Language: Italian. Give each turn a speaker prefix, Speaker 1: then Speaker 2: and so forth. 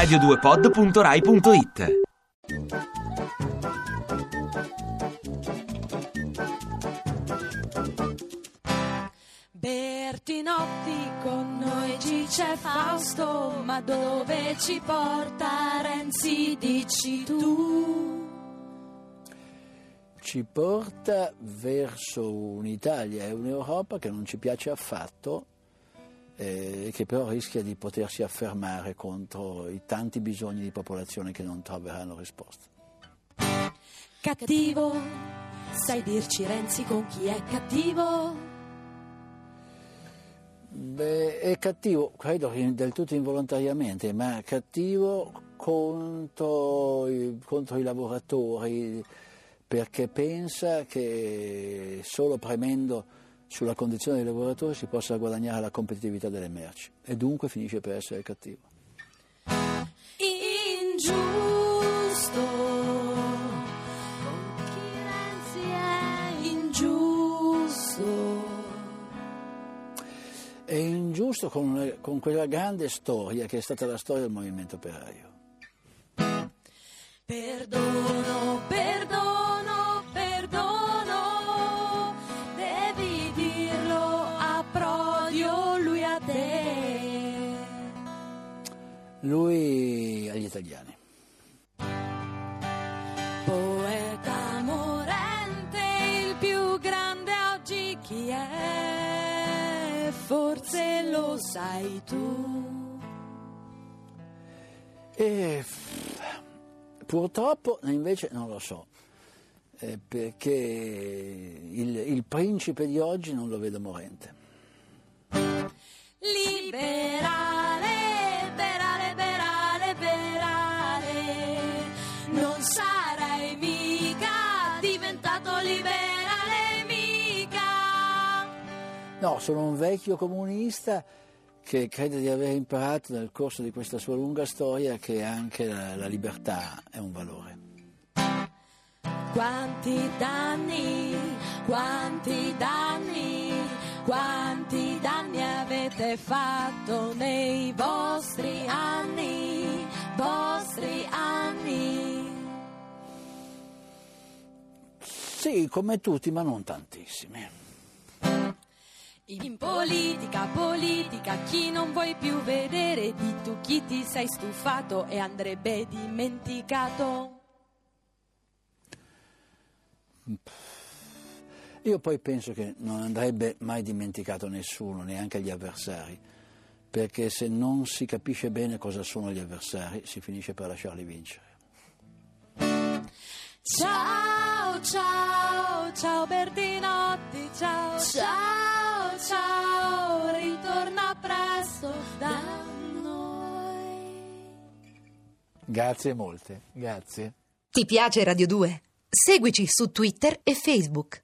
Speaker 1: radio2pod.rai.it
Speaker 2: Bertinotti con noi c'è Fausto, ma dove ci porta Renzi dici tu?
Speaker 3: Ci porta verso un'Italia e un'Europa che non ci piace affatto eh, che però rischia di potersi affermare contro i tanti bisogni di popolazione che non troveranno risposta.
Speaker 2: Cattivo, sai dirci Renzi con chi è cattivo?
Speaker 3: Beh, è cattivo, credo del tutto involontariamente, ma cattivo contro contro i lavoratori perché pensa che solo premendo sulla condizione dei lavoratori si possa guadagnare la competitività delle merci e dunque finisce per essere cattivo.
Speaker 2: Ingiusto, è ingiusto.
Speaker 3: È ingiusto con, con quella grande storia che è stata la storia del movimento operaio.
Speaker 2: Perdono, Lui
Speaker 3: agli italiani.
Speaker 2: Poeta morente, il più grande oggi chi è? Forse lo sai tu.
Speaker 3: E purtroppo invece non lo so, eh, perché il, il principe di oggi non lo vedo morente.
Speaker 2: Liberale,
Speaker 3: No, sono un vecchio comunista che crede di aver imparato nel corso di questa sua lunga storia che anche la, la libertà è un valore.
Speaker 2: Quanti danni, quanti danni, quanti danni avete fatto nei vostri anni, vostri anni.
Speaker 3: Sì, come tutti, ma non tantissimi.
Speaker 2: In politica, politica, chi non vuoi più vedere, di tu chi ti sei stufato e andrebbe dimenticato.
Speaker 3: Io poi penso che non andrebbe mai dimenticato nessuno, neanche gli avversari, perché se non si capisce bene cosa sono gli avversari, si finisce per lasciarli vincere.
Speaker 2: Ciao, ciao, ciao Bertinotti, ciao, ciao,
Speaker 3: Grazie molte, grazie.
Speaker 4: Ti piace Radio 2? Seguici su Twitter e Facebook.